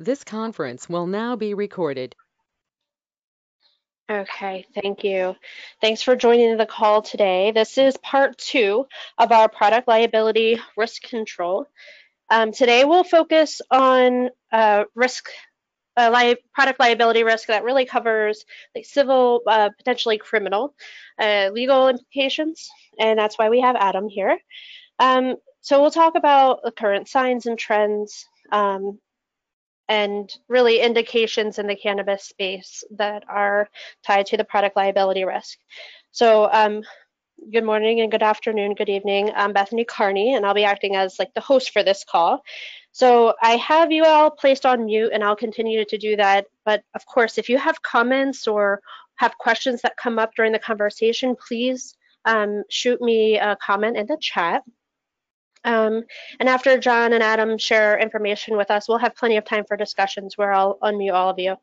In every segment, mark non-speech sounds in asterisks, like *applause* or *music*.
This conference will now be recorded. Okay, thank you. Thanks for joining the call today. This is part two of our product liability risk control. Um, today we'll focus on uh, risk, uh, li product liability risk that really covers like civil, uh, potentially criminal, uh, legal implications, and that's why we have Adam here. Um, so we'll talk about the current signs and trends, um, and really indications in the cannabis space that are tied to the product liability risk. So um, good morning and good afternoon, good evening. I'm Bethany Carney and I'll be acting as like the host for this call. So I have you all placed on mute and I'll continue to do that. But of course, if you have comments or have questions that come up during the conversation, please um, shoot me a comment in the chat. Um, and after John and Adam share information with us, we'll have plenty of time for discussions where I'll unmute all of you.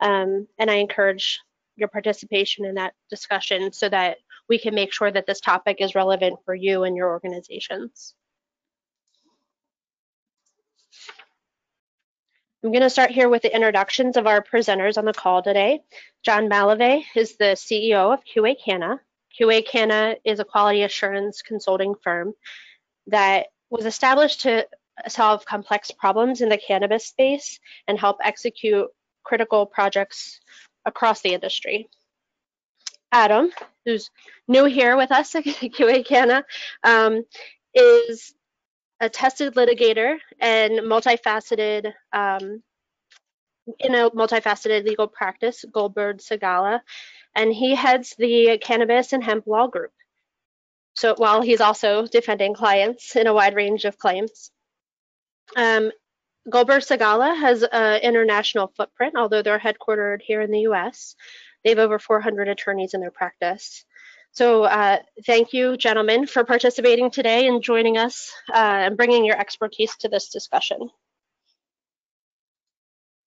Um, and I encourage your participation in that discussion so that we can make sure that this topic is relevant for you and your organizations. I'm going to start here with the introductions of our presenters on the call today. John Malave is the CEO of QA Canna. QA Canna is a quality assurance consulting firm that was established to solve complex problems in the cannabis space and help execute critical projects across the industry. Adam, who's new here with us at *laughs* QA Canna, um, is a tested litigator and multifaceted um, in a multifaceted legal practice, Goldberg Segalla, and he heads the cannabis and hemp law group. So while he's also defending clients in a wide range of claims. Um, Goldberg Segalla has an international footprint, although they're headquartered here in the US. They have over 400 attorneys in their practice. So uh, thank you, gentlemen, for participating today and joining us uh, and bringing your expertise to this discussion.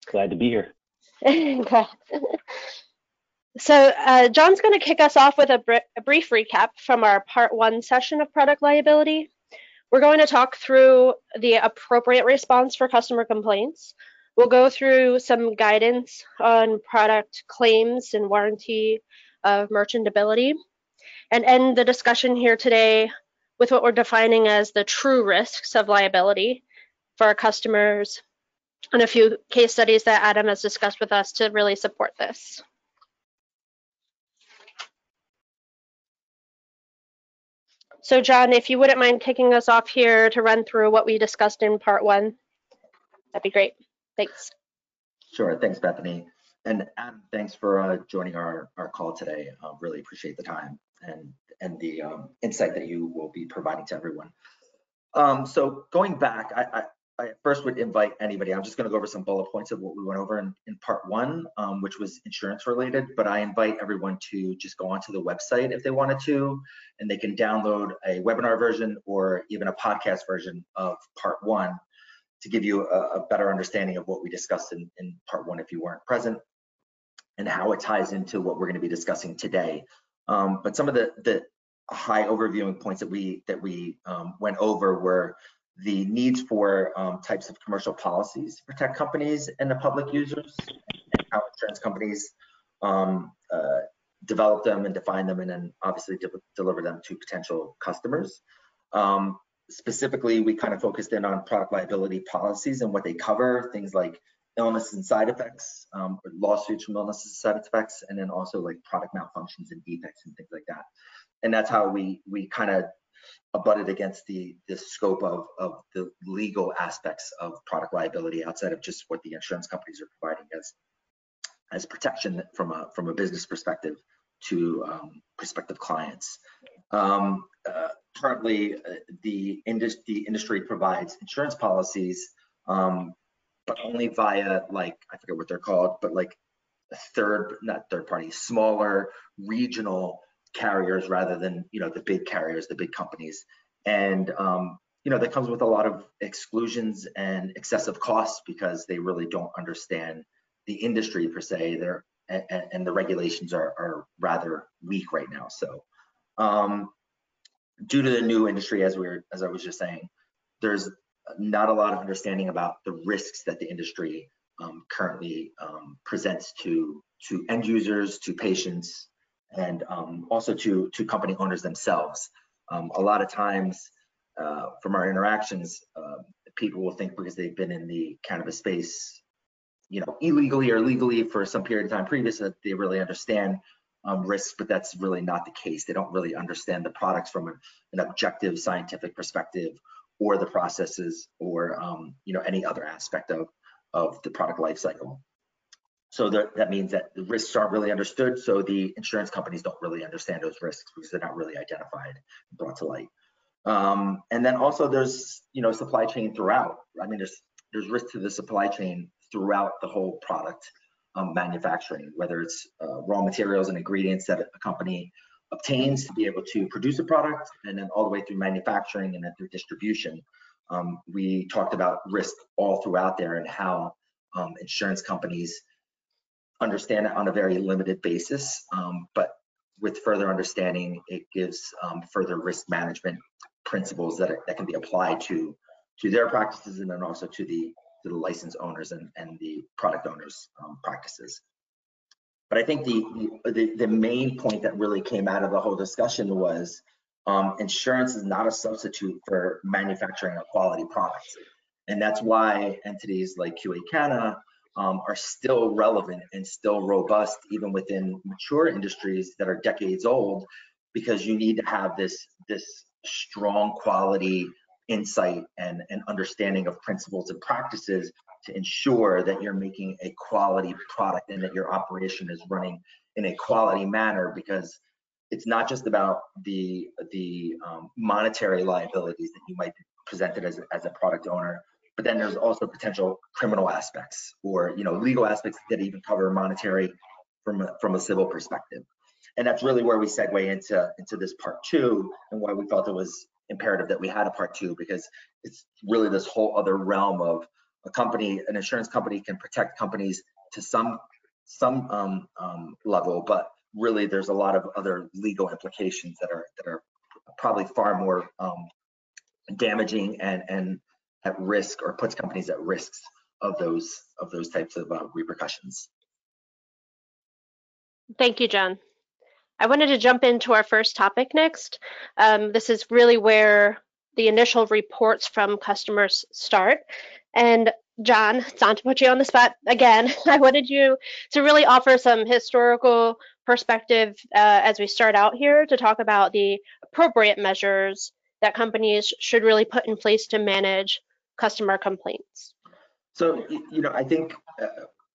Glad to be here. *laughs* So uh, John's going to kick us off with a, br a, brief recap from our part one session of product liability. We're going to talk through the appropriate response for customer complaints. We'll go through some guidance on product claims and warranty of merchantability and end the discussion here today with what we're defining as the true risks of liability for our customers and a few case studies that Adam has discussed with us to really support this. So John, if you wouldn't mind kicking us off here to run through what we discussed in part one, that'd be great. Thanks. Sure, thanks Bethany. And Adam, thanks for uh, joining our, our call today. Uh, really appreciate the time and, and the um, insight that you will be providing to everyone. Um, so going back, I, I first would invite anybody, I'm just gonna go over some bullet points of what we went over in, in part one, um, which was insurance related, but I invite everyone to just go onto the website if they wanted to, and they can download a webinar version or even a podcast version of part one to give you a, a better understanding of what we discussed in, in part one if you weren't present and how it ties into what we're gonna be discussing today. Um, but some of the, the high overviewing points that we that we um, went over were the needs for um, types of commercial policies to protect companies and the public users, and how insurance companies um, uh, develop them and define them, and then obviously de deliver them to potential customers. Um, specifically, we kind of focused in on product liability policies and what they cover, things like illness and side effects, um, lawsuits from illnesses and side effects, and then also like product malfunctions and defects and things like that. And that's how we we kind of abutted against the the scope of of the legal aspects of product liability outside of just what the insurance companies are providing as as protection from a from a business perspective to um, prospective clients. Um, uh, currently, uh, the, the industry provides insurance policies, um, but only via like I forget what they're called, but like a third, not third party, smaller regional carriers rather than you know the big carriers, the big companies, and um, you know that comes with a lot of exclusions and excessive costs because they really don't understand the industry per se. They're and, and the regulations are, are rather weak right now. So um, due to the new industry, as we were, as I was just saying, there's not a lot of understanding about the risks that the industry um, currently um, presents to to end users, to patients, and um, also to to company owners themselves. Um, a lot of times, uh, from our interactions, uh, people will think because they've been in the cannabis space, you know, illegally or legally for some period of time previous, that they really understand um, risks, but that's really not the case. They don't really understand the products from an, an objective scientific perspective or the processes or um, you know any other aspect of of the product life cycle. So that, that means that the risks aren't really understood. So the insurance companies don't really understand those risks because they're not really identified and brought to light. Um, and then also there's you know supply chain throughout. I mean there's there's risk to the supply chain throughout the whole product um, manufacturing, whether it's uh, raw materials and ingredients that a company obtains to be able to produce a product, and then all the way through manufacturing and then through distribution. Um, we talked about risk all throughout there and how um, insurance companies understand it on a very limited basis, um, but with further understanding, it gives um, further risk management principles that, are, that can be applied to to their practices and then also to the to the license owners and, and the product owners um, practices. But I think the, the, the main point that really came out of the whole discussion was um, insurance is not a substitute for manufacturing a quality product. And that's why entities like QA Canna um, are still relevant and still robust, even within mature industries that are decades old, because you need to have this, this strong quality insight and, and understanding of principles and practices to ensure that you're making a quality product and that your operation is running in a quality manner because it's not just about the the um, monetary liabilities that you might be presented as as a product owner but then there's also potential criminal aspects or you know legal aspects that even cover monetary from a, from a civil perspective. And that's really where we segue into into this part two and why we felt it was imperative that we had a part two because it's really this whole other realm of a company, an insurance company can protect companies to some some um, um, level, but really there's a lot of other legal implications that are that are probably far more um, damaging and and at risk or puts companies at risks of those of those types of uh, repercussions. Thank you, John. I wanted to jump into our first topic next. Um, this is really where the initial reports from customers start. And John, it's not to put you on the spot again. *laughs* I wanted you to really offer some historical perspective uh, as we start out here to talk about the appropriate measures that companies should really put in place to manage customer complaints. So, you know, I think uh,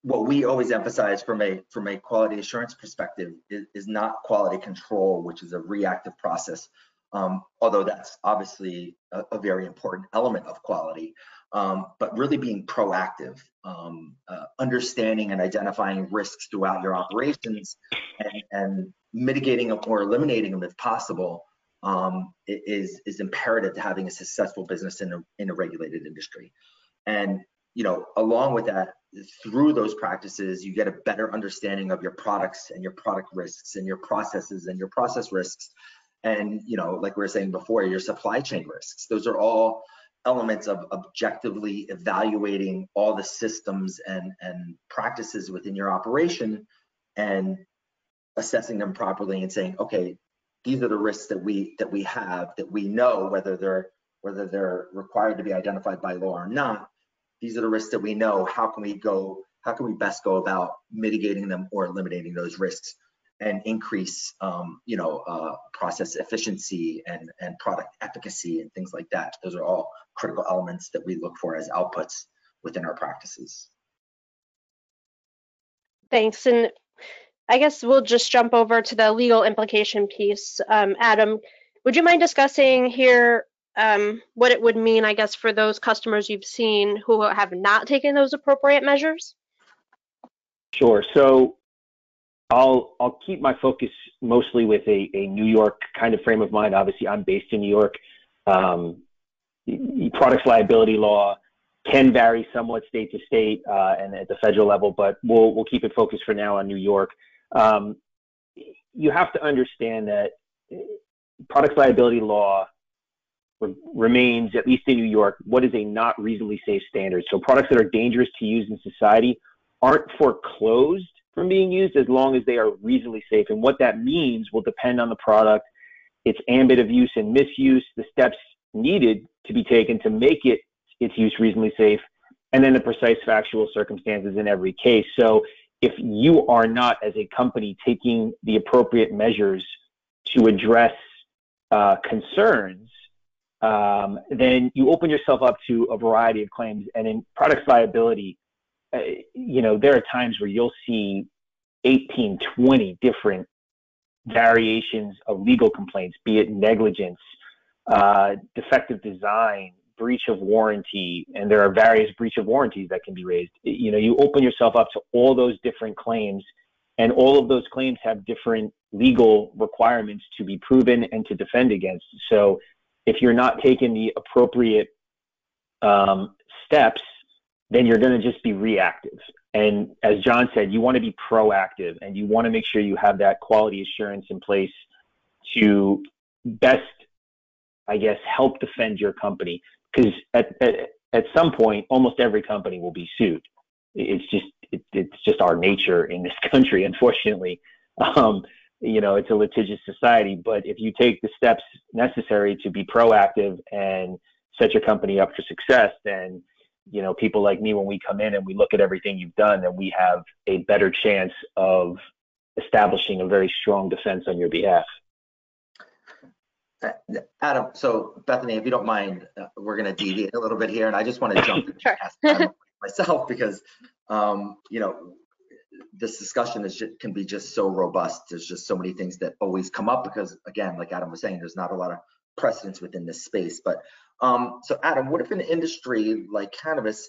what we always emphasize from a from a quality assurance perspective is, is not quality control, which is a reactive process. Um, although that's obviously a, a, very important element of quality, um, but really being proactive, um, uh, understanding and identifying risks throughout your operations, and, and mitigating or eliminating them if possible um, is is imperative to having a successful business in a in a regulated industry. And you know, along with that, through those practices, you get a better understanding of your products and your product risks and your processes and your process risks. And, you know, like we were saying before, your supply chain risks. Those are all elements of objectively evaluating all the systems and, and practices within your operation and assessing them properly and saying, okay, these are the risks that we that we have that we know whether they're whether they're required to be identified by law or not these are the risks that we know. How can we go, how can we best go about mitigating them or eliminating those risks and increase, um, you know, uh, process efficiency and, and product efficacy and things like that. Those are all critical elements that we look for as outputs within our practices. Thanks. And I guess we'll just jump over to the legal implication piece. Um, Adam, would you mind discussing here um, what it would mean, I guess, for those customers you've seen who have not taken those appropriate measures? Sure. So I'll I'll keep my focus mostly with a, a New York kind of frame of mind. Obviously, I'm based in New York. Um, products liability law can vary somewhat state to state uh, and at the federal level, but we'll we'll keep it focused for now on New York. Um, you have to understand that products liability law re- remains, at least in New York, what is a not reasonably safe standard. So products that are dangerous to use in society aren't foreclosed from being used as long as they are reasonably safe. And what that means will depend on the product, its ambit of use and misuse, the steps needed to be taken to make it its use reasonably safe, and then the precise factual circumstances in every case. So if you are not, as a company, taking the appropriate measures to address uh, concerns, um, then you open yourself up to a variety of claims. And in product liability, uh, you know, there are times where you'll see 18, 20 different variations of legal complaints, be it negligence, uh, defective design, breach of warranty, and there are various breach of warranties that can be raised. You know, you open yourself up to all those different claims, and all of those claims have different legal requirements to be proven and to defend against. So, if you're not taking the appropriate um, steps, then you're going to just be reactive. And as John said, you want to be proactive and you want to make sure you have that quality assurance in place to best, I guess, help defend your company because at, at, at some point, almost every company will be sued. It's just it, it's just our nature in this *laughs* country, unfortunately. Um, you know, it's a litigious society. But if you take the steps necessary to be proactive and set your company up for success, then you know people like me, when we come in and we look at everything you've done, then we have a better chance of establishing a very strong defense on your behalf. Adam, so Bethany, if you don't mind, uh, we're going to deviate a little bit here, and I just want to jump in *laughs* Sure. ask *laughs* myself because, um, you know, this discussion is just, can be just so robust. There's just so many things that always come up because, again, like Adam was saying, there's not a lot of precedence within this space. But um, so, Adam, what if an industry like cannabis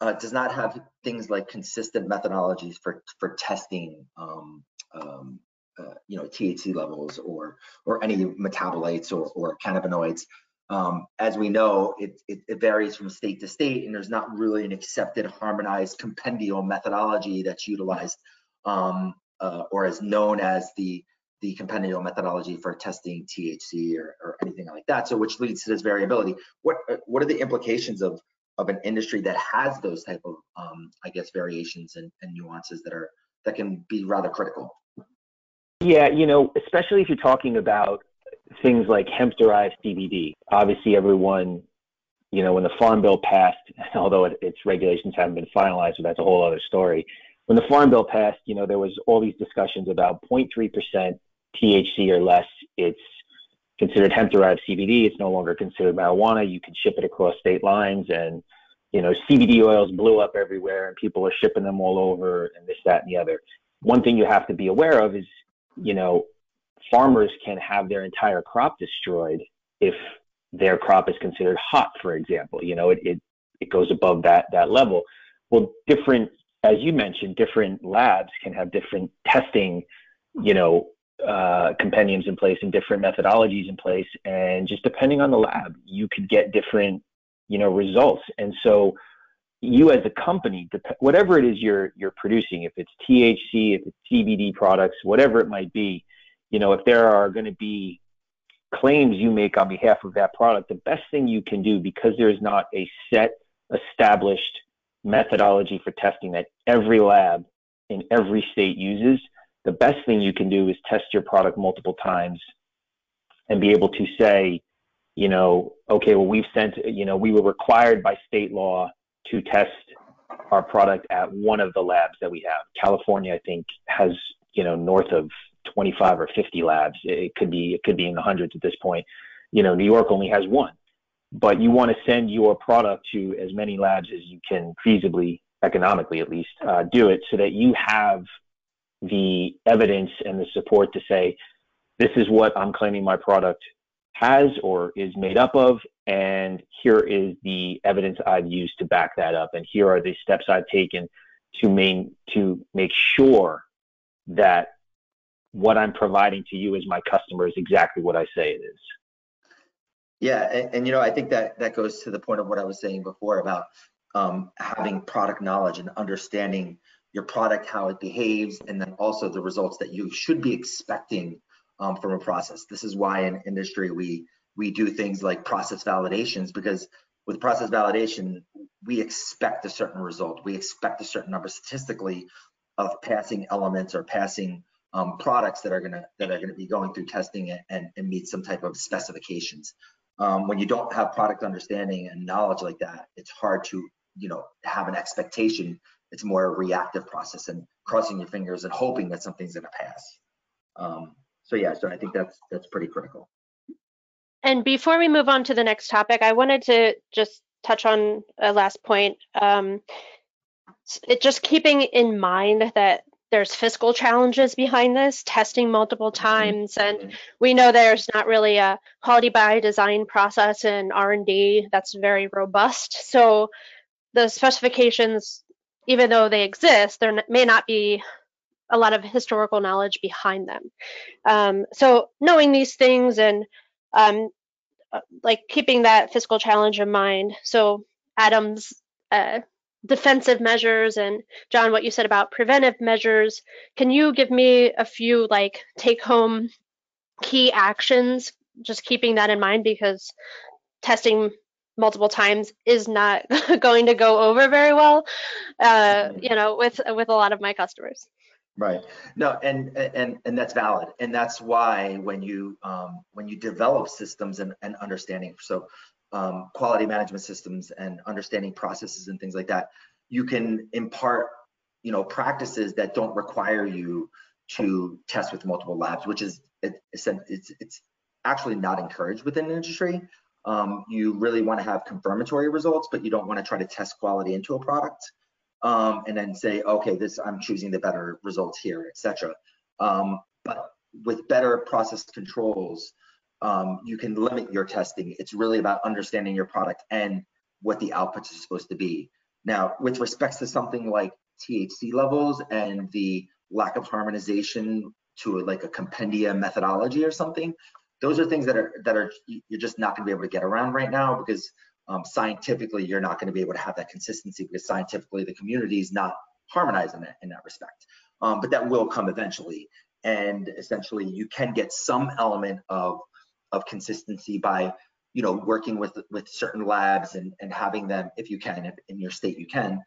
uh, does not have things like consistent methodologies for for testing um, um, uh, you know THC levels or or any metabolites or, or cannabinoids. Um, as we know, it, it, it, varies from state to state, and there's not really an accepted, harmonized compendial methodology that's utilized um, uh, or is known as the the compendial methodology for testing THC or, or anything like that. So, which leads to this variability. What uh, what are the implications of of an industry that has those type of um, I guess variations and, and nuances that are that can be rather critical? Yeah, you know, especially if you're talking about things like hemp derived CBD. Obviously, everyone, you know, when the Farm Bill passed, *laughs* although it, its regulations haven't been finalized, but that's a whole other story. When the Farm Bill passed, you know, there was all these discussions about 0.3% THC or less. It's considered hemp derived CBD. It's no longer considered marijuana. You can ship it across state lines and you know, CBD oils blew up everywhere and people are shipping them all over and this, that, and the other. One thing you have to be aware of is you know, farmers can have their entire crop destroyed if their crop is considered hot, for example. You know, it, it, it goes above that, that level. Well, different, as you mentioned, different labs can have different testing, you know, uh, compendiums in place and different methodologies in place. And just depending on the lab, you could get different, you know, results. And so, you as a company, whatever it is you're you're producing, if it's THC, if it's CBD products, whatever it might be, you know, if there are going to be claims you make on behalf of that product, the best thing you can do because there is not a set established methodology for testing that every lab in every state uses, the best thing you can do is test your product multiple times and be able to say, you know, okay, well, we've sent, you know, we were required by state law to test our product at one of the labs that we have. California, I think, has you know north of 25 or 50 labs. It could be it could be in the hundreds at this point. You know, New York only has one, but you want to send your product to as many labs as you can feasibly, economically at least, uh, do it so that you have the evidence and the support to say, this is what I'm claiming my product has or is made up of, and here is the evidence I've used to back that up, and here are the steps I've taken to main to make sure that what I'm providing to you as my customer is exactly what I say it is. Yeah, and, and you know, I think that that goes to the point of what I was saying before about um, having product knowledge and understanding your product, how it behaves, and then also the results that you should be expecting um, from a process. This is why in industry we we do things like process validations because with process validation, we expect a certain result. We expect a certain number statistically of passing elements or passing um, products that are gonna that are gonna be going through testing and, and meet some type of specifications. Um, when you don't have product understanding and knowledge like that, it's hard to you know have an expectation. It's more a reactive process and crossing your fingers and hoping that something's gonna pass. Um, so yeah, so I think that's that's pretty critical. And before we move on to the next topic, I wanted to just touch on a last point. Um, it just keeping in mind that there's fiscal challenges behind this, testing multiple Mm-hmm. times, and we know there's not really a quality by design process in R&D that's very robust. So the specifications, even though they exist, there may not be a lot of historical knowledge behind them. Um, so knowing these things and um, uh, like keeping that fiscal challenge in mind. So Adam's uh, defensive measures and John, what you said about preventive measures. Can you give me a few like take home key actions? Just keeping that in mind because testing multiple times is not *laughs* going to go over very well, uh, you know, with with a lot of my customers. Right. No, and and and that's valid, and that's why when you um, when you develop systems and, and understanding, so um, quality management systems and understanding processes and things like that, you can impart, you know, practices that don't require you to test with multiple labs, which is it's it's it's actually not encouraged within industry. Um, you really want to have confirmatory results, but you don't want to try to test quality into a product um, and then say, okay, this I'm choosing the better results here, etc. Um, but with better process controls, um, you can limit your testing. It's really about understanding your product and what the outputs are supposed to be. Now, with respects to something like THC levels and the lack of harmonization to like a compendia methodology or something, those are things that are that are you're just not going to be able to get around right now because um, scientifically you're not going to be able to have that consistency because scientifically the community is not harmonized in that, in that respect. Um, but that will come eventually. And essentially you can get some element of, of consistency by, you know, working with, with certain labs and, and having them, if you can, if in your state you can,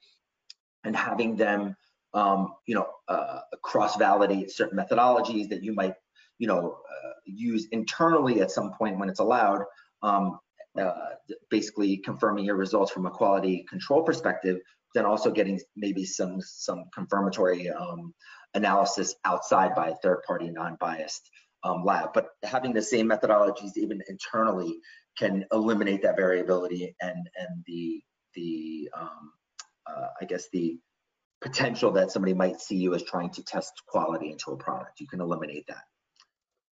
and having them, um, you know, uh, cross-validate certain methodologies that you might, you know, uh, use internally at some point when it's allowed, um, uh, basically confirming your results from a quality control perspective, then also getting maybe some some confirmatory um, analysis outside by a third party non-biased um, lab. But having the same methodologies even internally can eliminate that variability and and the the um, uh, I guess the potential that somebody might see you as trying to test quality into a product. You can eliminate that.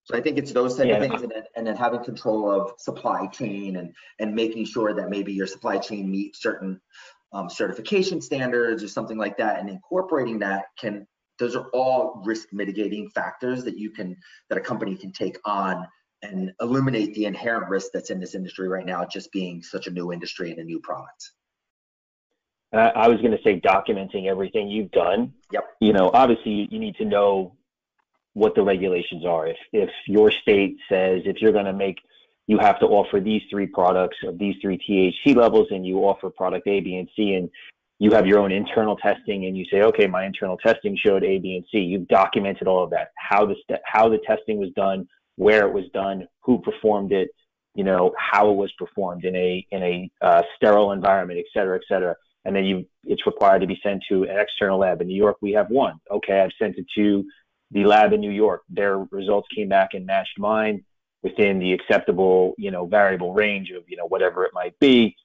So I think it's those type Yeah. of things, and then, and then having control of supply chain and and making sure that maybe your supply chain meets certain um, certification standards or something like that, and incorporating that can. Those are all risk mitigating factors that you can that a company can take on and eliminate the inherent risk that's in this industry right now, just being such a new industry and a new product. I was going to say documenting everything you've done. Yep. You know, obviously you need to know what the regulations are. If if your state says if you're going to make you have to offer these three products of these three THC levels and you offer product A, B, and C and you have your own internal testing and you say, okay, my internal testing showed A, B, and C. You've documented all of that, how the st- how the testing was done, where it was done, who performed it, you know, how it was performed in a in a uh, sterile environment, et cetera, et cetera. And then you it's required to be sent to an external lab. In New York, we have one. Okay, I've sent it to the lab in New York. Their results came back and matched mine within the acceptable, you know, variable range of, you know, whatever it might be.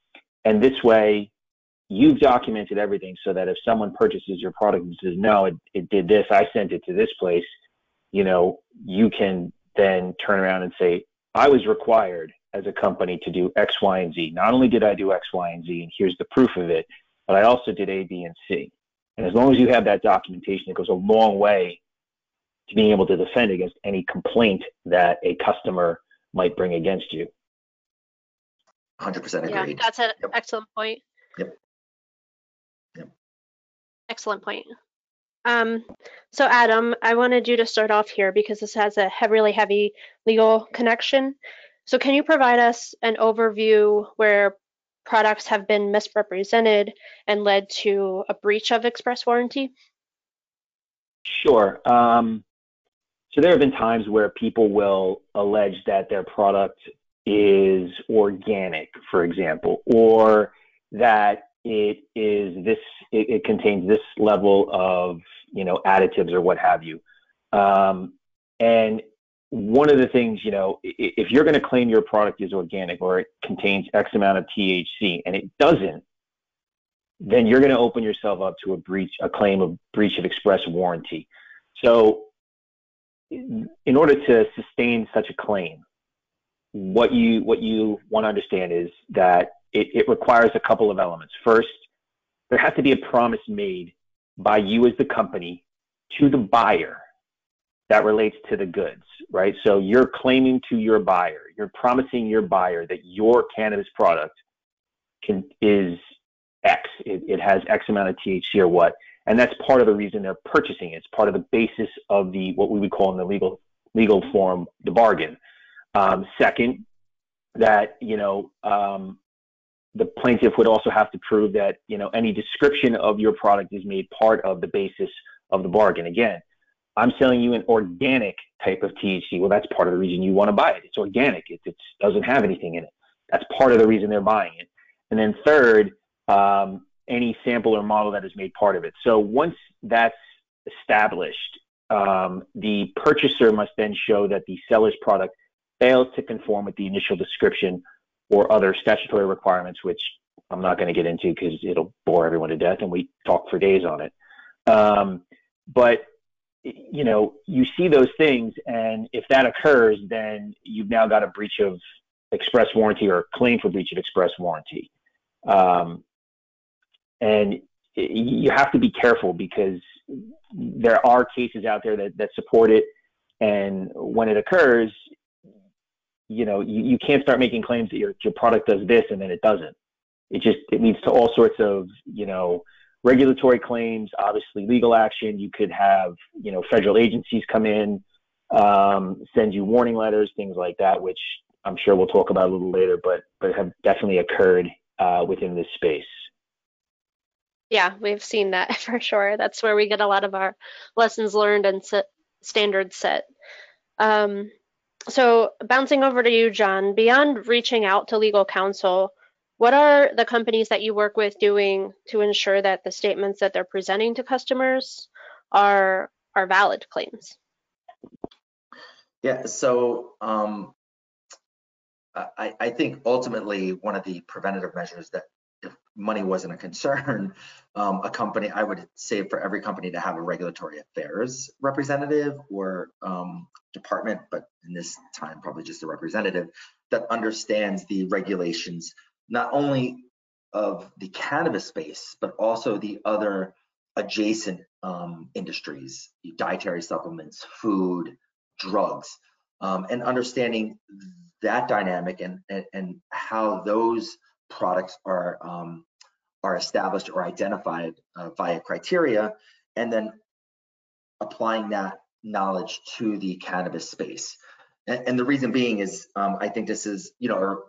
And this way, you've documented everything so that if someone purchases your product and says, no, it, it did this, I sent it to this place, you know, you can then turn around and say, I was required as a company to do X, Y, and Z. Not only did I do X, Y, and Z, and here's the proof of it, but I also did A, B, and C. And as long as you have that documentation, it goes a long way to being able to defend against any complaint that a customer might bring against you. 100% agree. Yeah, that's an Yep. excellent point. Yep. Yep. Excellent point. Um, so Adam, I wanted you to start off here because this has a he- really heavy legal connection. So can you provide us an overview where products have been misrepresented and led to a breach of express warranty? Sure. Um, so there have been times where people will allege that their product is organic, for example, or that it is this, it, it contains this level of, you know, additives or what have you. Um, and one of the things, you know, if you're going to claim your product is organic or it contains X amount of THC and it doesn't, then you're going to open yourself up to a breach, a claim of breach of express warranty. So, in order to sustain such a claim, what you what you want to understand is that it, it requires a couple of elements. First, there has to be a promise made by you as the company to the buyer that relates to the goods, right? So you're claiming to your buyer, you're promising your buyer that your cannabis product can is X. It, it has X amount of THC or what, and that's part of the reason they're purchasing it. It's part of the basis of the what we would call in the legal legal form the bargain. Um, second, that you know um, the plaintiff would also have to prove that you know any description of your product is made part of the basis of the bargain. Again, I'm selling you an organic type of THC. Well, that's part of the reason you want to buy it. It's organic. It, it doesn't have anything in it. That's part of the reason they're buying it. And then third, um, any sample or model that is made part of it. So once that's established, um, the purchaser must then show that the seller's product fails to conform with the initial description or other statutory requirements, which I'm not going to get into because it'll bore everyone to death, and we talk for days on it. Um, but you know, you see those things, and if that occurs, then you've now got a breach of express warranty or claim for breach of express warranty. Um, and you have to be careful because there are cases out there that, that support it. And when it occurs, you know, you, you can't start making claims that your, your product does this and then it doesn't. It just, it leads to all sorts of, you know, regulatory claims, obviously legal action. You could have, you know, federal agencies come in, um, send you warning letters, things like that, which I'm sure we'll talk about a little later, but but have definitely occurred uh, within this space. Yeah, we've seen that *laughs* for sure. That's where we get a lot of our lessons learned and set, standards set. Um, so bouncing over to you, John, beyond reaching out to legal counsel, what are the companies that you work with doing to ensure that the statements that they're presenting to customers are are valid claims? Yeah, so um, I, I think ultimately one of the preventative measures that if money wasn't a concern, um, a company, I would say for every company to have a regulatory affairs representative or um, department, but in this time, probably just a representative that understands the regulations not only of the cannabis space, but also the other adjacent um, industries, dietary supplements, food, drugs, um, and understanding that dynamic and, and, and how those products are um, are established or identified uh, via criteria, and then applying that knowledge to the cannabis space. And, and the reason being is, um, I think this is, you know,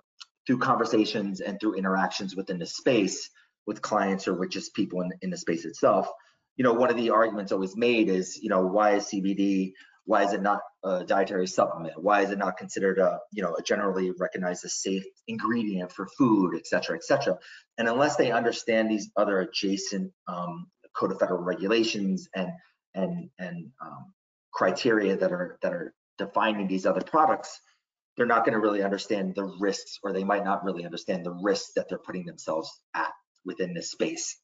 through conversations and through interactions within the space with clients or with just people in, in the space itself, you know, one of the arguments always made is, you know, why is CBD, why is it not a dietary supplement? Why is it not considered a, you know, a generally recognized safe ingredient for food, et cetera, et cetera? And unless they understand these other adjacent um, code of federal regulations and and and um, criteria that are that are defining these other products, they're not going to really understand the risks or they might not really understand the risks that they're putting themselves at within this space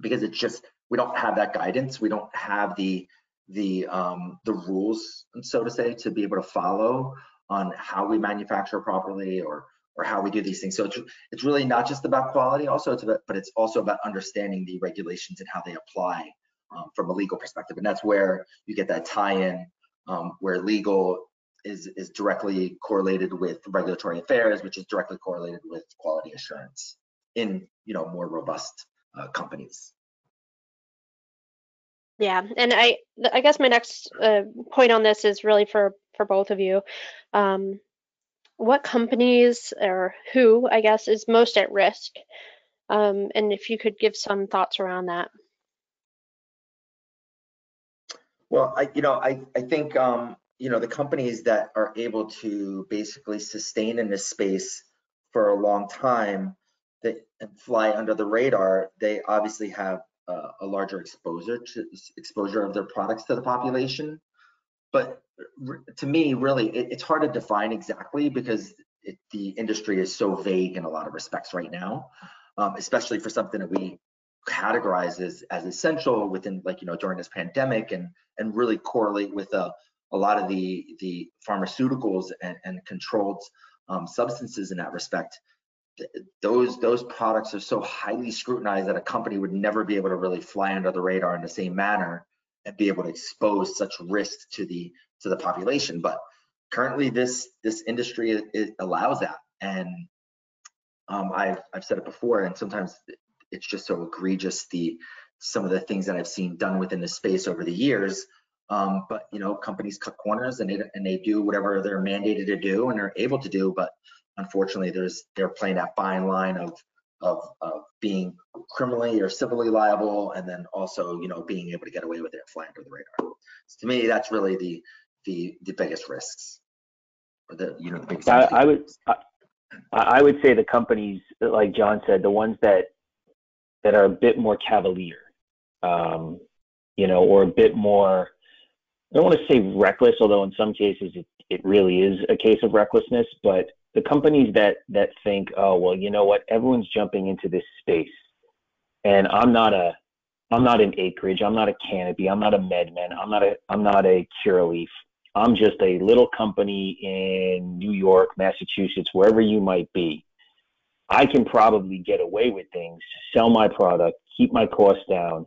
because it's just we don't have that guidance we don't have the the um the rules so to say to be able to follow on how we manufacture properly or or how we do these things so it's, it's really not just about quality also it's about but it's also about understanding the regulations and how they apply um, from a legal perspective and that's where you get that tie-in um, where legal is is directly correlated with regulatory affairs, which is directly correlated with quality assurance in you know more robust uh, companies. Yeah, and I I guess my next uh, point on this is really for for both of you. Um, what companies or who, I guess, is most at risk. Um, and if you could give some thoughts around that. Well, I, you know, I, I think, um, you know, the companies that are able to basically sustain in this space for a long time that and fly under the radar, they obviously have uh, a larger exposure to exposure of their products to the population. But to me, really, it, it's hard to define exactly because it, the industry is so vague in a lot of respects right now, um, especially for something that we categorize as, as essential within like you know during this pandemic and and really correlate with a, a lot of the the pharmaceuticals and, and controlled um, substances in that respect those those products are so highly scrutinized that a company would never be able to really fly under the radar in the same manner and be able to expose such risk to the to the population but currently this this industry it, allows that and um, I've I've said it before and sometimes it's just so egregious the some of the things that I've seen done within the space over the years. Um, but you know, companies cut corners and they and they do whatever they're mandated to do and they're able to do. But unfortunately, there's they're playing that fine line of of, of being criminally or civilly liable, and then also you know being able to get away with it and fly under the radar. So to me, that's really the the the biggest risks. Or the you know the biggest. I, I would I, I would say the companies like John said, the ones that that are a bit more cavalier, um, you know, or a bit more. I don't want to say reckless, although in some cases it, it really is a case of recklessness. But the companies that that think, oh well, you know what, everyone's jumping into this space, and I'm not a, I'm not an acreage, I'm not a canopy, I'm not a MedMen, I'm not a, I'm not a Curaleaf. I'm just a little company in New York, Massachusetts, wherever you might be. I can probably get away with things, sell my product, keep my costs down,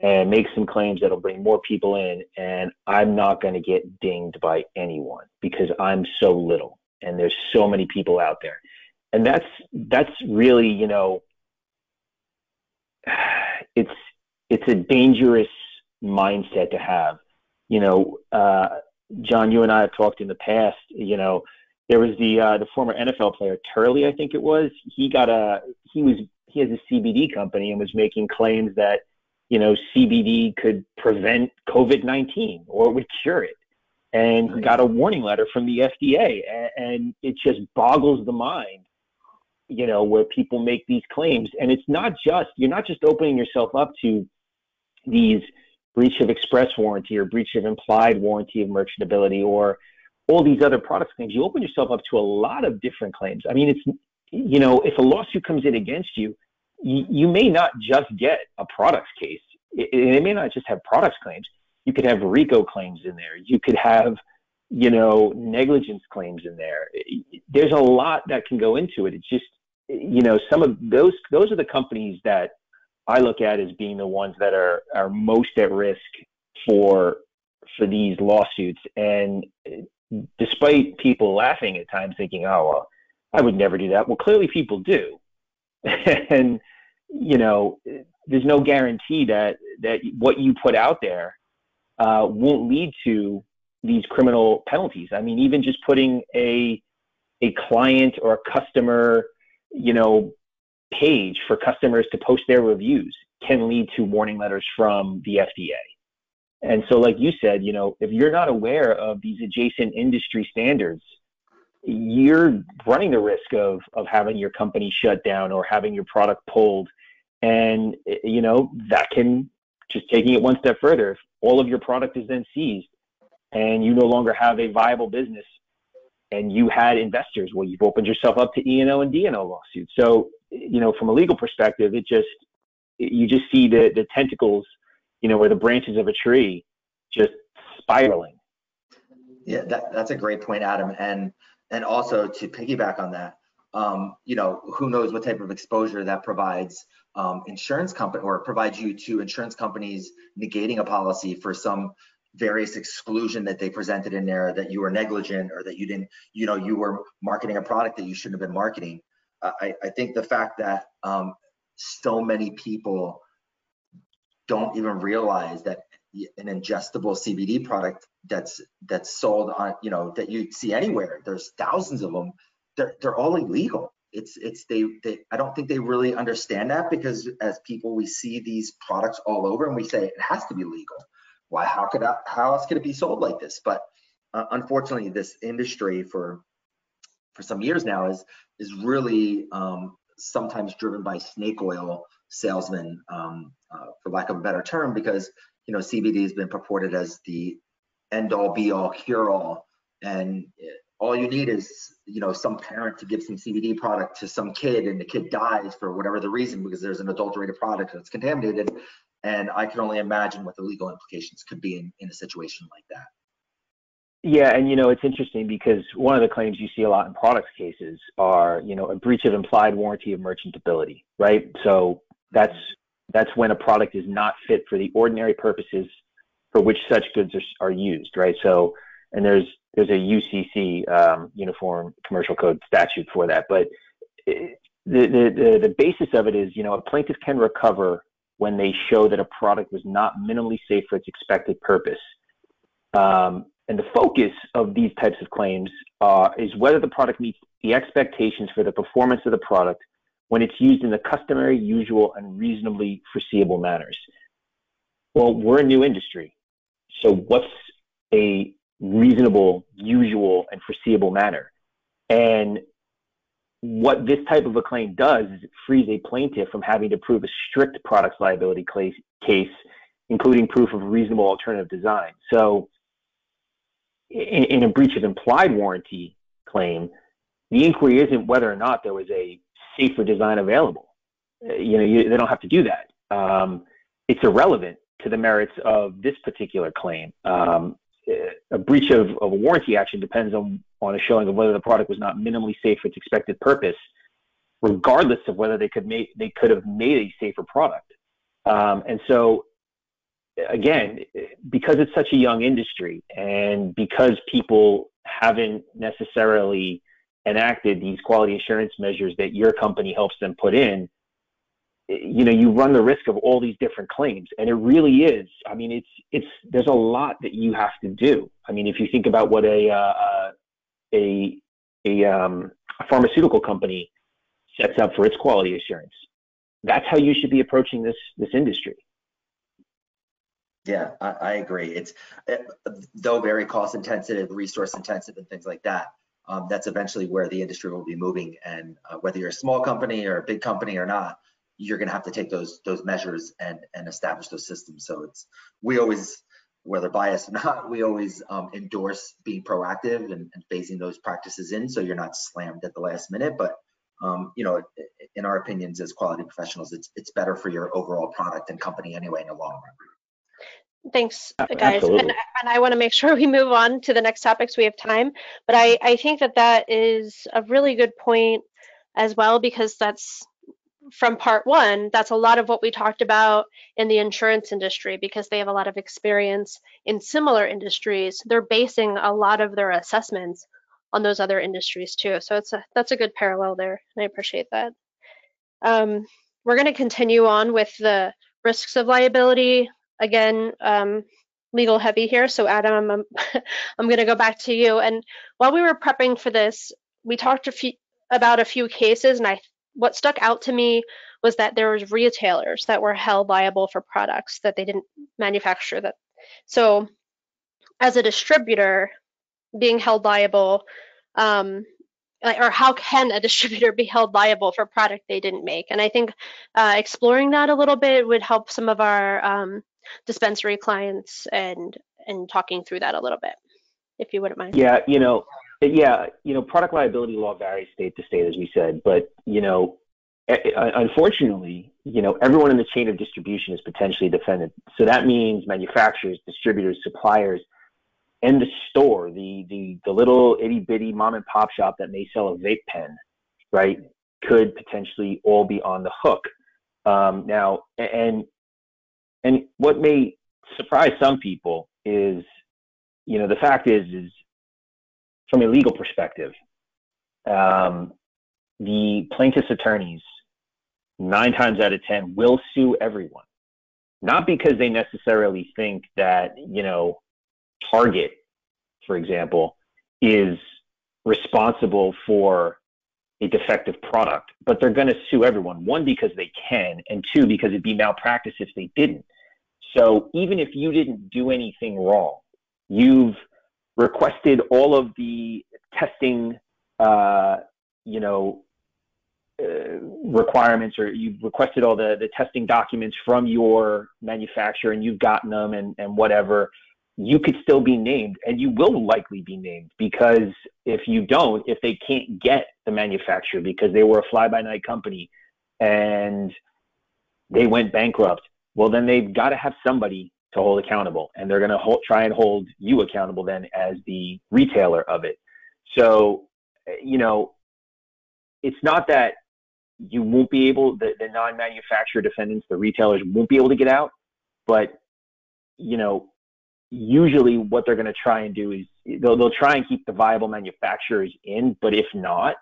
and make some claims that'll bring more people in. And I'm not going to get dinged by anyone because I'm so little and there's so many people out there. And that's, that's really, you know, *sighs* it's, it's a dangerous mindset to have. You know, uh, John, you and I have talked in the past, you know, there was the uh, the former NFL player Turley, I think it was. He got a he was he has a CBD company and was making claims that you know CBD could prevent COVID nineteen or would cure it, and he got a warning letter from the FDA, and, and it just boggles the mind, you know, where people make these claims, and it's not just you're not just opening yourself up to these breach of express warranty or breach of implied warranty of merchantability or all these other product claims, you open yourself up to a lot of different claims. I mean, it's, you know, if a lawsuit comes in against you, you, you may not just get a products case. It, it may not just have products claims. You could have RICO claims in there. You could have, you know, negligence claims in there. There's a lot that can go into it. It's just, you know, some of those, those are the companies that I look at as being the ones that are, are most at risk for for these lawsuits. And despite people laughing at times, thinking, "Oh, well, I would never do that." Well, clearly people do, *laughs* and you know, there's no guarantee that that what you put out there uh, won't lead to these criminal penalties. I mean, even just putting a a client or a customer, you know, page for customers to post their reviews can lead to warning letters from the FDA. And so, like you said, you know, if you're not aware of these adjacent industry standards, you're running the risk of of having your company shut down or having your product pulled. And you know, that can just taking it one step further, if all of your product is then seized and you no longer have a viable business and you had investors, well, you've opened yourself up to E&O and D&O lawsuits. So, you know, from a legal perspective, it just you just see the the tentacles you know, where the branches of a tree just spiraling. Yeah, that, that's a great point, Adam. And and also to piggyback on that, um, you know, who knows what type of exposure that provides um, insurance company or provides you to insurance companies negating a policy for some various exclusion that they presented in there that you were negligent or that you didn't, you know, you were marketing a product that you shouldn't have been marketing. Uh, I, I think the fact that um, so many people don't even realize that an ingestible CBD product that's that's sold on you know that you see anywhere. There's thousands of them. They're they're all illegal. It's it's they they I don't think they really understand that because as people we see these products all over and we say it has to be legal. Why? How could I, how else could it be sold like this? But uh, unfortunately, this industry for for some years now is is really um, sometimes driven by snake oil salesmen, um, uh, for lack of a better term, because you know CBD has been purported as the end all be all cure all, and all you need is you know some parent to give some CBD product to some kid, and the kid dies for whatever the reason because there's an adulterated product that's contaminated, and I can only imagine what the legal implications could be in, in a situation like that. Yeah, and you know it's interesting because one of the claims you see a lot in products cases are you know a breach of implied warranty of merchantability, right? So that's that's when a product is not fit for the ordinary purposes for which such goods are, are used, right? So and there's there's a UCC um, Uniform Commercial Code statute for that, but it, the, the the basis of it is you know a plaintiff can recover when they show that a product was not minimally safe for its expected purpose. Um, and the focus of these types of claims uh, is whether the product meets the expectations for the performance of the product when it's used in the customary, usual, and reasonably foreseeable manners. Well, we're a new industry. So what's a reasonable, usual, and foreseeable manner? And what this type of a claim does is it frees a plaintiff from having to prove a strict products liability case, including proof of reasonable alternative design. So in, in a breach of implied warranty claim, the inquiry isn't whether or not there was a safer design available. Uh, you know, you, they don't have to do that. Um, it's irrelevant to the merits of this particular claim. Um, a breach of, of, a warranty action depends on, on a showing of whether the product was not minimally safe for its expected purpose, regardless of whether they could make they could have made a safer product. Um, and so again, because it's such a young industry and because people haven't necessarily enacted these quality assurance measures that your company helps them put in, you know, you run the risk of all these different claims. And it really is, I mean, it's, it's, there's a lot that you have to do. I mean, if you think about what a, uh, a, a, um, a pharmaceutical company sets up for its quality assurance, that's how you should be approaching this, this industry. Yeah, I, I agree. It's it, though very cost intensive, resource intensive, and things like that. Um, that's eventually where the industry will be moving. And uh, whether you're a small company or a big company or not, you're going to have to take those those measures and and establish those systems. So it's we always, whether biased or not, we always um, endorse being proactive and, and phasing those practices in, so you're not slammed at the last minute. But um, you know, in our opinions as quality professionals, it's it's better for your overall product and company anyway in the long run. Thanks, guys. And, and, I want to make sure we move on to the next topics. We have time, but I, I think that that is a really good point as well because that's from part one. That's a lot of what we talked about in the insurance industry because they have a lot of experience in similar industries. They're basing a lot of their assessments on those other industries too. So it's a that's a good parallel there, and I appreciate that. Um, we're going to continue on with the risks of liability again, um, legal heavy here. So Adam, I'm, I'm *laughs* going to go back to you. And while we were prepping for this, we talked a few, about a few cases, and I what stuck out to me was that there was retailers that were held liable for products that they didn't manufacture. That so, as a distributor, being held liable, um, or how can a *laughs* distributor be held liable for product they didn't make? And I think uh, exploring that a little bit would help some of our um, dispensary clients and and talking through that a little bit, if you wouldn't mind. Yeah, you know, yeah, you know, product liability law varies state to state, as we said, but you know, unfortunately, you know, everyone in the chain of distribution is potentially defendant. So that means manufacturers, distributors, suppliers, and the store, the the the little itty bitty mom and pop shop that may sell a vape pen, right, could potentially all be on the hook. Um, now, and and what may surprise some people is, you know, the fact is, is from a legal perspective, um, the plaintiff's attorneys, nine times out of 10, will sue everyone, not because they necessarily think that, you know, Target, for example, is responsible for a defective product, but they're going to sue everyone. One, because they can, and two, because it'd be malpractice if they didn't. So even if you didn't do anything wrong, you've requested all of the testing, uh, you know, uh, requirements, or you've requested all the, the testing documents from your manufacturer, and you've gotten them, and, and whatever. You could still be named, and you will likely be named because if you don't, if they can't get the manufacturer because they were a fly-by-night company and they went bankrupt, well, then they've got to have somebody to hold accountable, and they're going to try and hold you accountable then as the retailer of it. So, you know, it's not that you won't be able, the, the non-manufacturer defendants, the retailers won't be able to get out, but you know, usually what they're going to try and do is they'll they'll try and keep the viable manufacturers in, but if not,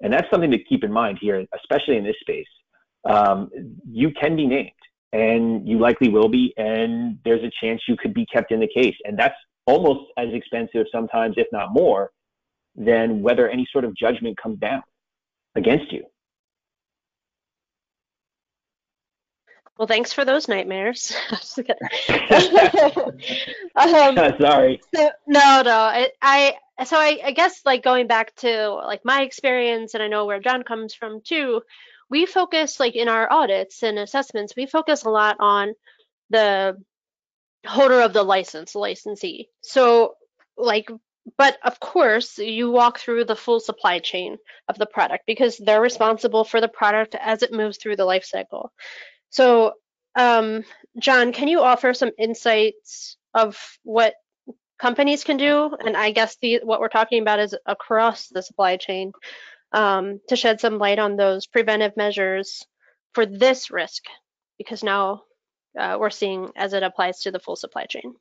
and that's something to keep in mind here, especially in this space, um, you can be named and you likely will be, and there's a chance you could be kept in the case. And that's almost as expensive sometimes, if not more, than whether any sort of judgment comes down against you. Well, thanks for those nightmares. *laughs* *laughs* *laughs* um, Sorry. So, no, no. I, I so I, I guess like going back to like my experience, and I know where John comes from too we focus like in our audits and assessments, we focus a lot on the holder of the license, licensee. So like but of course you walk through the full supply chain of the product because they're responsible for the product as it moves through the life cycle. So um, John, can you offer some insights of what companies can do? And I guess the, what we're talking about is across the supply chain um, to shed some light on those preventive measures for this risk, because now uh, we're seeing as it applies to the full supply chain.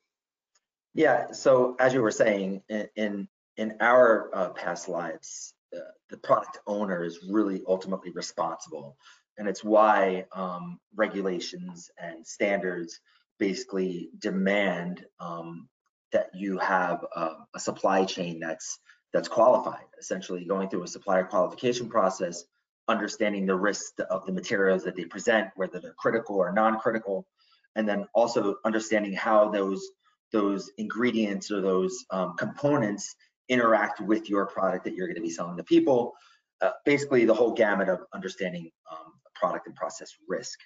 Yeah, so as you were saying, in in, in our uh, past lives, uh, the product owner is really ultimately responsible, and it's why um, regulations and standards basically demand um, that you have a, a supply chain that's that's qualified, essentially going through a supplier qualification process, understanding the risk of the materials that they present, whether they're critical or non-critical, and then also understanding how those those ingredients or those um, components interact with your product that you're going to be selling to people. Uh, basically, the whole gamut of understanding um, product and process risk.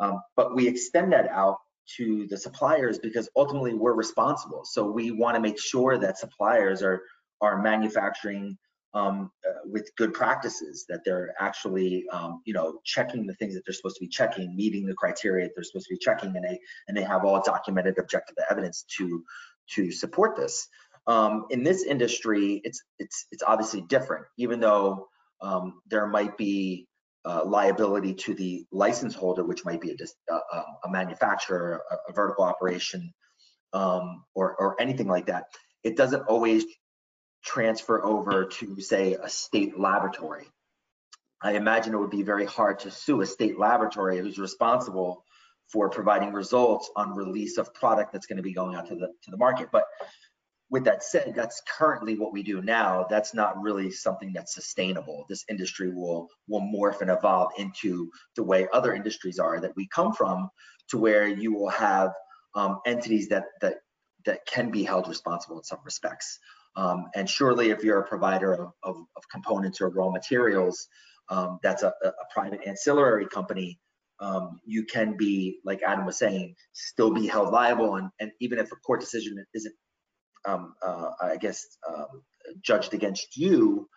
Um, but we extend that out to the suppliers because ultimately we're responsible. So we want to make sure that suppliers are are manufacturing um, uh, with good practices, that they're actually, um, you know, checking the things that they're supposed to be checking, meeting the criteria that they're supposed to be checking, and they and they have all documented objective evidence to to support this. Um, in this industry, it's it's it's obviously different, even though um, there might be uh, liability to the license holder, which might be a, a, a manufacturer, a, a, vertical operation, um, or or anything like that. It doesn't always transfer over to, say, a state laboratory. I imagine it would be very hard to sue a state laboratory who's responsible for providing results on release of product that's going to be going out to the to the market. But with that said, that's currently what we do now. That's not really something that's sustainable. This industry will will morph and evolve into the way other industries are that we come from, to where you will have um, entities that that that can be held responsible in some respects. Um, and surely if you're a provider of, of, of components or raw materials, um, that's a, a, private ancillary company, um, you can be, like Adam was saying, still be held liable. And, and even if a court decision isn't, um, uh, I guess, um, judged against you,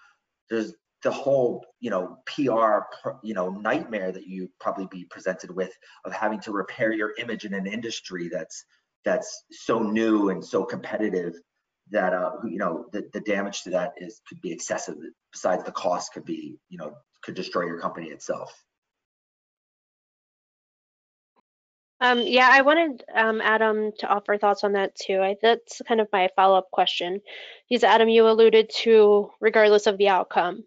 there's the whole, you know, PR, you know, nightmare that you probably be presented with of having to repair your image in an industry that's that's so new and so competitive that uh, you know the, the damage to that is could be excessive. Besides, the cost could be you know could destroy your company itself. Um, yeah, I wanted um, Adam to offer thoughts on that too. I, that's kind of my follow-up question. Because Adam, you alluded to regardless of the outcome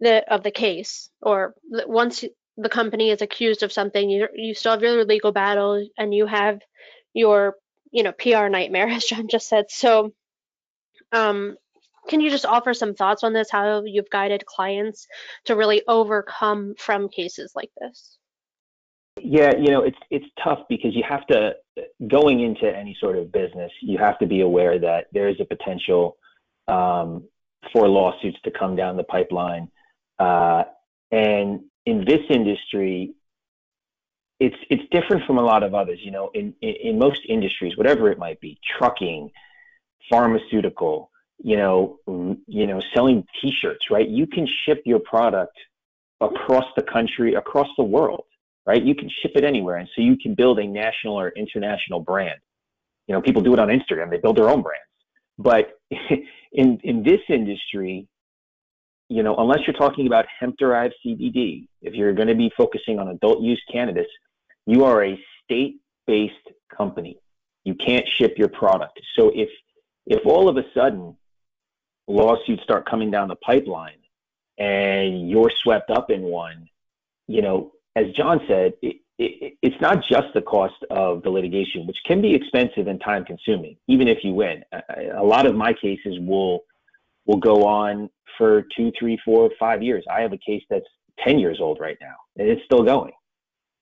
the, of the case, or once the company is accused of something, you you still have your legal battle and you have your you know PR nightmare, *laughs* as John just said. So, um, can you just offer some thoughts on this? How you've guided clients to really overcome from cases like this? Yeah, you know, it's it's tough because you have to going into any sort of business, you have to be aware that there is a potential um, for lawsuits to come down the pipeline, uh, and in this industry, it's it's different from a lot of others. You know, in, in, in most industries, whatever it might be, trucking, pharmaceutical, you know, you know, selling T-shirts, right? You can ship your product across the country, across the world, right? You can ship it anywhere, and so you can build a national or international brand. You know, people do it on Instagram; they build their own brands. But *laughs* in in this industry, you know, unless you're talking about hemp-derived CBD, if you're going to be focusing on adult use cannabis, you are a state-based company. You can't ship your product. So if if all of a sudden lawsuits start coming down the pipeline and you're swept up in one, you know, as John said, it, it, it's not just the cost of the litigation, which can be expensive and time consuming, even if you win. A, a lot of my cases will will go on for two, three, four, five years. I have a case that's 10 years old right now, and it's still going.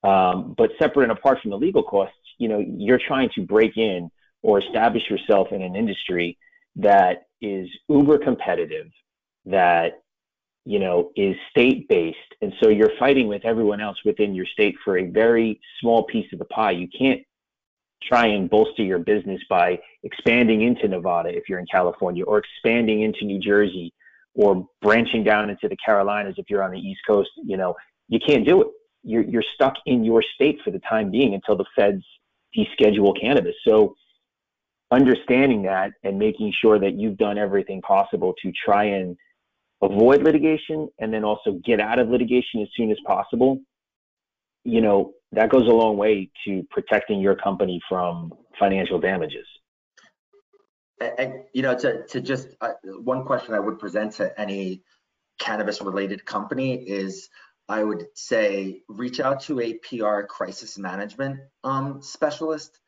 Um, but separate and apart from the legal costs, you know, you're trying to break in or establish yourself in an industry that is uber competitive, that you know is state based, and so you're fighting with everyone else within your state for a very small piece of the pie. You can't try and bolster your business by expanding into Nevada if you're in California, or expanding into New Jersey, or branching down into the Carolinas if you're on the East Coast. You know, you can't do it. You're you're stuck in your state for the time being until the feds deschedule cannabis. So understanding that and making sure that you've done everything possible to try and avoid litigation and then also get out of litigation as soon as possible, you know, that goes a long way to protecting your company from financial damages. And, you know, to, to just uh, one question I would present to any cannabis related company is I would say reach out to a PR crisis management um, specialist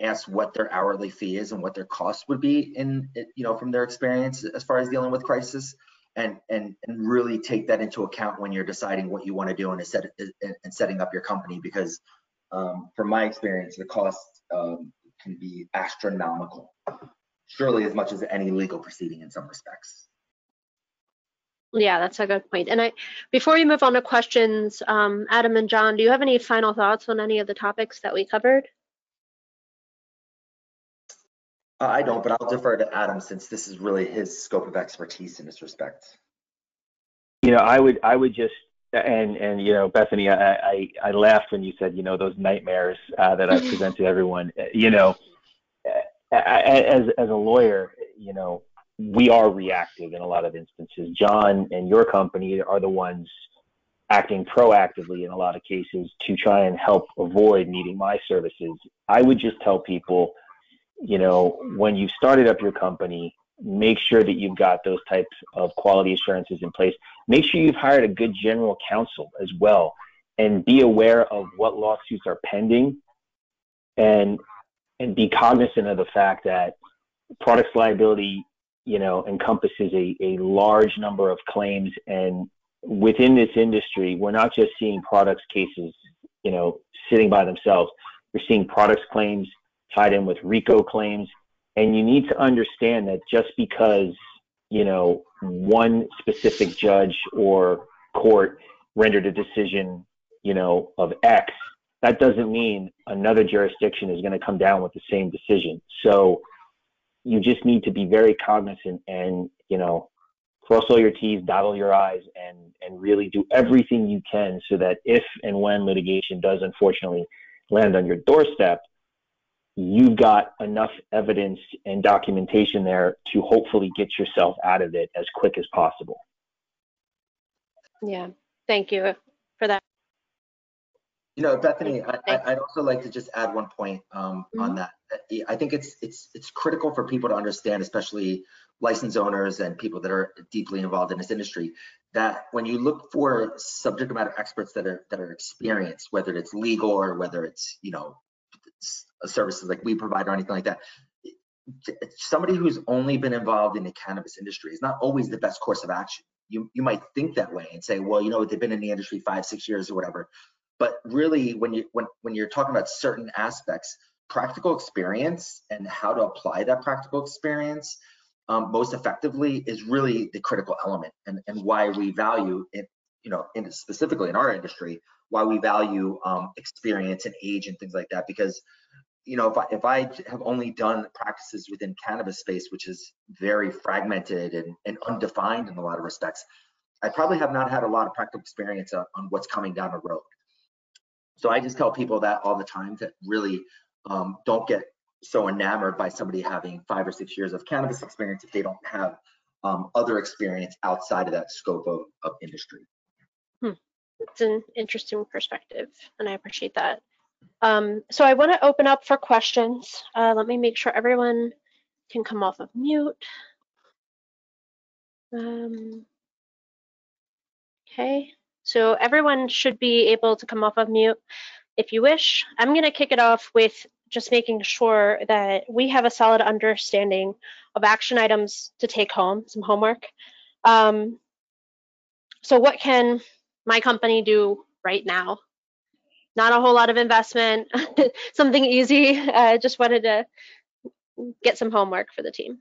ask what their hourly fee is and what their cost would be in you know from their experience as far as dealing with crisis and and and really take that into account when you're deciding what you want to do and set and setting up your company because um, from my experience the cost um, can be astronomical surely as much as any legal proceeding in some respects yeah, that's a good point. And I, before we move on to questions, um, Adam and John, do you have any final thoughts on any of the topics that we covered? Uh, I don't, but I'll defer to Adam since this is really his scope of expertise in this respect. You know, I would, I would just, and and you know, Bethany, I I, I laughed when you said, you know, those nightmares uh, that I *laughs* present to everyone. Uh, you know, uh, as as a lawyer, you know, we are reactive in a lot of instances. John and your company are the ones acting proactively in a lot of cases to try and help avoid needing my services. I would just tell people you know, when you started up your company, make sure that you've got those types of quality assurances in place. Make sure you've hired a good general counsel as well, and be aware of what lawsuits are pending, and and be cognizant of the fact that products liability, you know, encompasses a, a large number of claims, and within this industry, we're not just seeing products cases, you know, sitting by themselves. We're seeing products claims tied in with RICO claims. And you need to understand that just because, you know, one specific judge or court rendered a decision, you know, of X, that doesn't mean another jurisdiction is going to come down with the same decision. So you just need to be very cognizant and, you know, cross all your T's, dot all your I's, and, and really do everything you can so that if and when litigation does unfortunately land on your doorstep, you've got enough evidence and documentation there to hopefully get yourself out of it as quick as possible. Yeah, thank you for that. You know, Bethany, I, would also like to just add one point um, mm-hmm. on that. I think it's it's it's critical for people to understand, especially license owners and people that are deeply involved in this industry, that when you look for subject matter experts that are that are experienced, whether it's legal or whether it's you know services like we provide or anything like that, somebody who's only been involved in the cannabis industry is not always the best course of action. You you might think that way and say, well, you know, they've been in the industry five, six years or whatever. But really, when you when when you're talking about certain aspects, practical experience and how to apply that practical experience um, most effectively is really the critical element and, and why we value it, you know, in, specifically in our industry, why we value um, experience and age and things like that. Because, you know, if I, if I have only done practices within cannabis space, which is very fragmented and, and undefined in a lot of respects, I probably have not had a lot of practical experience on, on what's coming down the road. So I just tell people that all the time that really um, don't get so enamored by somebody having five or six years of cannabis experience if they don't have um, other experience outside of that scope of, of industry. Hmm. It's an interesting perspective, and I appreciate that. Um, so I want to open up for questions. Uh, let me make sure everyone can come off of mute. Um, okay, so everyone should be able to come off of mute if you wish. I'm going to kick it off with just making sure that we have a solid understanding of action items to take home, some homework. Um, so what can my company do right now? Not a whole lot of investment, *laughs* something easy. *laughs* I uh, just wanted to get some homework for the team.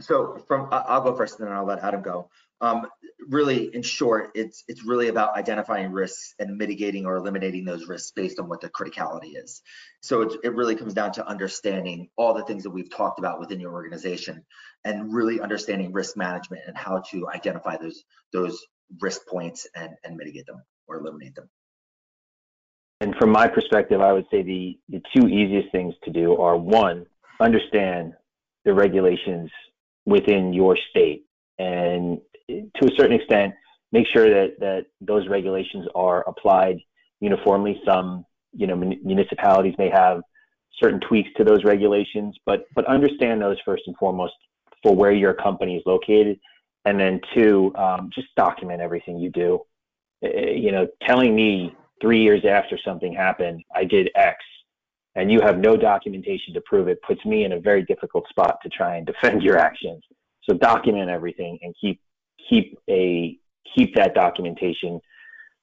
So from I'll go first and then I'll let Adam go. Um, really, in short, it's it's really about identifying risks and mitigating or eliminating those risks based on what the criticality is. So it, it really comes down to understanding all the things that we've talked about within your organization, and really understanding risk management and how to identify those those risk points and and mitigate them or eliminate them. And from my perspective, I would say the the two easiest things to do are one, understand the regulations within your state and to a certain extent, make sure that that those regulations are applied uniformly. Some you know municipalities may have certain tweaks to those regulations, but but understand those first and foremost for where your company is located, and then two, um, just document everything you do. You know, telling me three years after something happened, I did X, and you have no documentation to prove it, puts me in a very difficult spot to try and defend *laughs* your actions. So document everything and keep keep a keep that documentation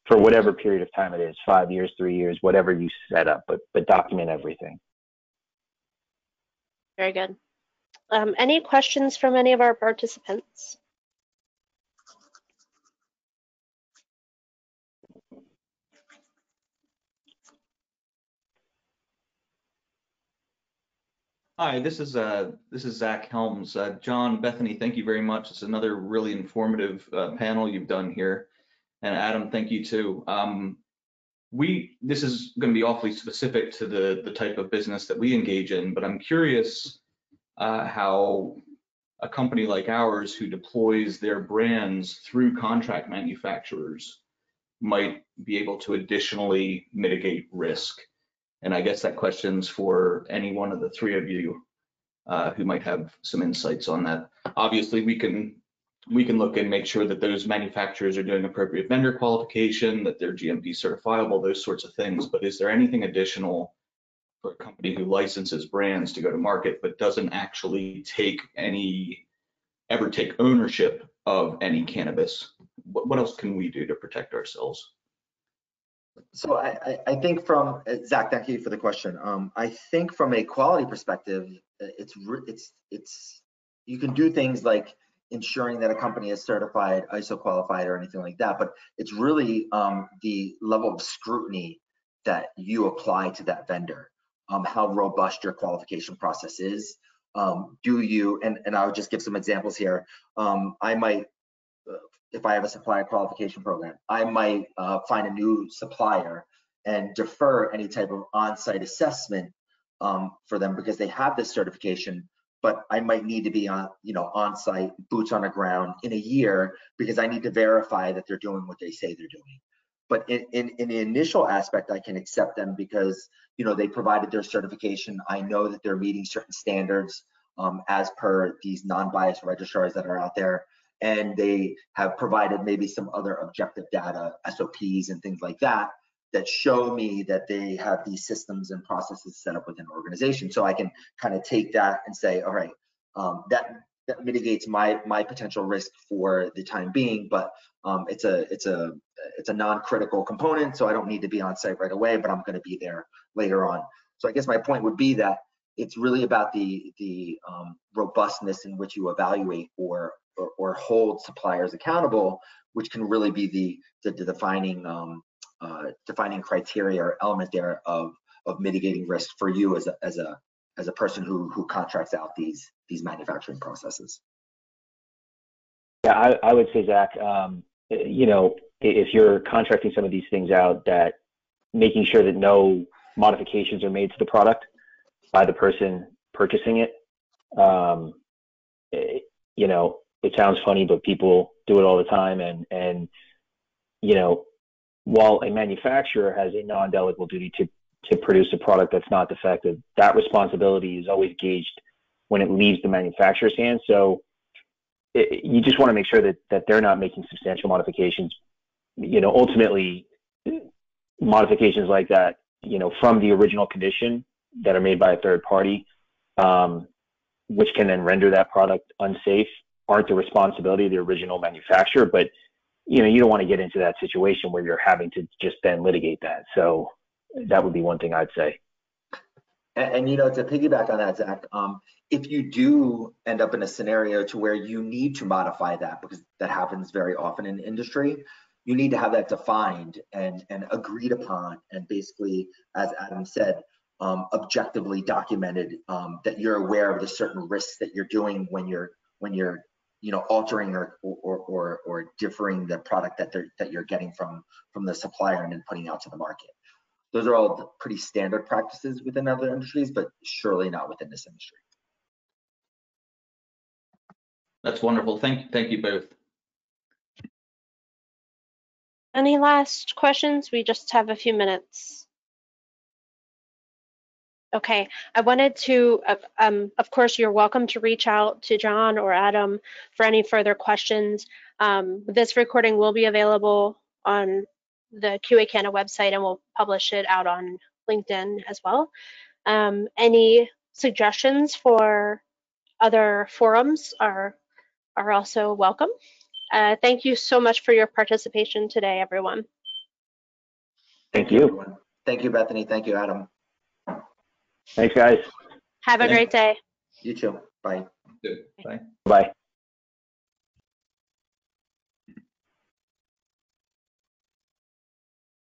for whatever period of time it is five years three years whatever you set up but but document everything very good um, any questions from any of our participants Hi, this is uh, this is Zach Helms. Uh, John, Bethany, thank you very much. It's another really informative uh, panel you've done here, and Adam, thank you too. Um, we this is going to be awfully specific to the the type of business that we engage in, but I'm curious uh, how a company like ours who deploys their brands through contract manufacturers might be able to additionally mitigate risk. And I guess that question's for any one of the three of you uh, who might have some insights on that. Obviously, we can we can look and make sure that those manufacturers are doing appropriate vendor qualification, that they're GMP certifiable, those sorts of things. But is there anything additional for a company who licenses brands to go to market but doesn't actually take any ever take ownership of any cannabis? What, what else can we do to protect ourselves? So I, I think from uh, Zach, thank you for the question. Um, I think from a quality perspective, uh, it's it's it's you can do things like ensuring that a company is certified, ISO qualified, or anything like that. But it's really um, the level of scrutiny that you apply to that vendor, um, how robust your qualification process is. Um, do you and and I'll just give some examples here. Um, I might if I have a supplier qualification program. I might uh, find a new supplier and defer any type of on-site assessment um, for them because they have this certification, but I might need to be on, you know, on-site, boots on the ground in a year because I need to verify that they're doing what they say they're doing. But in, in, in the initial aspect, I can accept them because, you know, they provided their certification. I know that they're meeting certain standards um, as per these non-biased registrars that are out there and they have provided maybe some other objective data, SOPs and things like that, that show me that they have these systems and processes set up within an organization. So I can kind of take that and say, all right, um, that that mitigates my my potential risk for the time being, but um, it's a it's a it's a non-critical component, so I don't need to be on site right away, but I'm going to be there later on. So I guess my point would be that it's really about the the um, robustness in which you evaluate or, or, or hold suppliers accountable, which can really be the the, the defining um, uh, defining criteria or element there of of mitigating risk for you as a as a as a person who who contracts out these these manufacturing processes. Yeah, I, I would say Zach, um, you know, if you're contracting some of these things out, that making sure that no modifications are made to the product by the person purchasing it. Um, you know, it sounds funny, but people do it all the time, and and you know, while a manufacturer has a non-delegable duty to to produce a product that's not defective, that responsibility is always gauged when it leaves the manufacturer's hands. So it, you just want to make sure that that they're not making substantial modifications. You know, ultimately, modifications like that, you know, from the original condition that are made by a third party, um, which can then render that product unsafe, aren't the responsibility of the original manufacturer. But you know, you don't want to get into that situation where you're having to just then litigate that. So that would be one thing I'd say. And, and, you know, to piggyback on that, Zach, um, if you do end up in a scenario to where you need to modify that, because that happens very often in industry, you need to have that defined and and agreed upon, and basically, as Adam said, um, objectively documented um, that you're aware of the certain risks that you're doing when you're when you're you know altering or or or, or differing the product that they're that you're getting from from the supplier and then putting out to the market those are all pretty standard practices within other industries, but surely not within this industry. That's wonderful. Thank, thank you both. Any last questions? We just have a few minutes. Okay, I wanted to, uh, um, of course, you're welcome to reach out to John or Adam for any further questions. Um, this recording will be available on the QA Canada website and we'll publish it out on LinkedIn as well. Um, any suggestions for other forums are, are also welcome. Uh, thank you so much for your participation today, everyone. Thank you. Thank you, Bethany. Thank you, Adam. Thanks, guys. Have a great day. You too. Bye. Good. Bye. Bye.